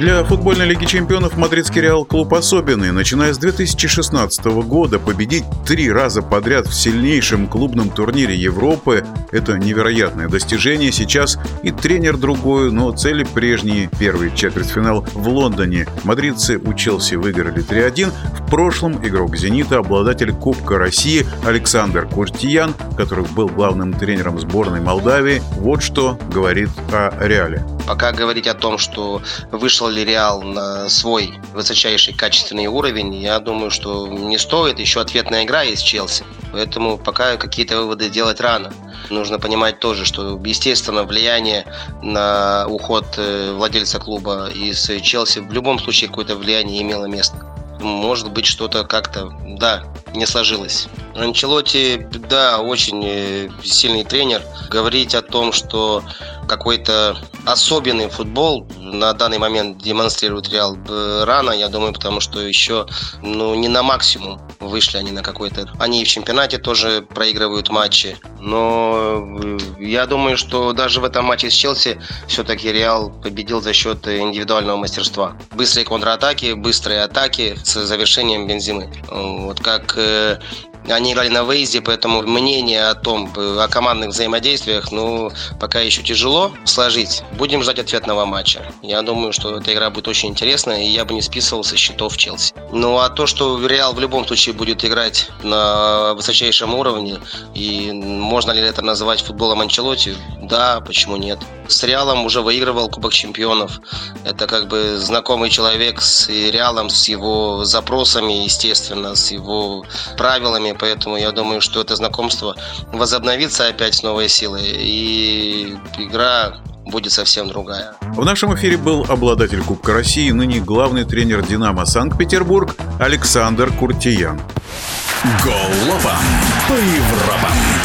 Для футбольной лиги чемпионов мадридский Реал клуб особенный. Начиная с 2016 года победить три раза подряд в сильнейшем клубном турнире Европы – это невероятное достижение. Сейчас и тренер другой, но цели прежние. Первый четвертьфинал в Лондоне. Мадридцы у Челси выиграли 3-1. Прошлом игрок «Зенита», обладатель Кубка России Александр Куртиян, который был главным тренером сборной Молдавии, вот что говорит о Реале. Пока говорить о том, что вышел ли Реал на свой высочайший качественный уровень, я думаю, что не стоит. Еще ответная игра есть Челси. Поэтому пока какие-то выводы делать рано. Нужно понимать тоже, что, естественно, влияние на уход э, владельца клуба из Челси в любом случае какое-то влияние имело место. Может быть, что-то как-то, да, не сложилось. Анчелоти, да, очень э, сильный тренер. Говорить о том, что какой-то особенный футбол на данный момент демонстрирует Реал э, рано, я думаю, потому что еще ну, не на максимум вышли они на какой-то... Они и в чемпионате тоже проигрывают матчи, но э, я думаю, что даже в этом матче с Челси все-таки Реал победил за счет индивидуального мастерства. Быстрые контратаки, быстрые атаки с завершением Бензимы. Вот как они играли на выезде, поэтому мнение о том, о командных взаимодействиях, ну, пока еще тяжело сложить. Будем ждать ответного матча. Я думаю, что эта игра будет очень интересная, и я бы не списывал со счетов Челси. Ну, а то, что Реал в любом случае будет играть на высочайшем уровне, и можно ли это называть футболом Анчелоти, да, почему нет. С Реалом уже выигрывал Кубок Чемпионов. Это как бы знакомый человек с Реалом, с его запросами, естественно, с его правилами, поэтому я думаю, что это знакомство возобновится опять с новой силой, и игра будет совсем другая. В нашем эфире был обладатель Кубка России, ныне главный тренер «Динамо Санкт-Петербург» Александр Куртиян. Голова по Европам.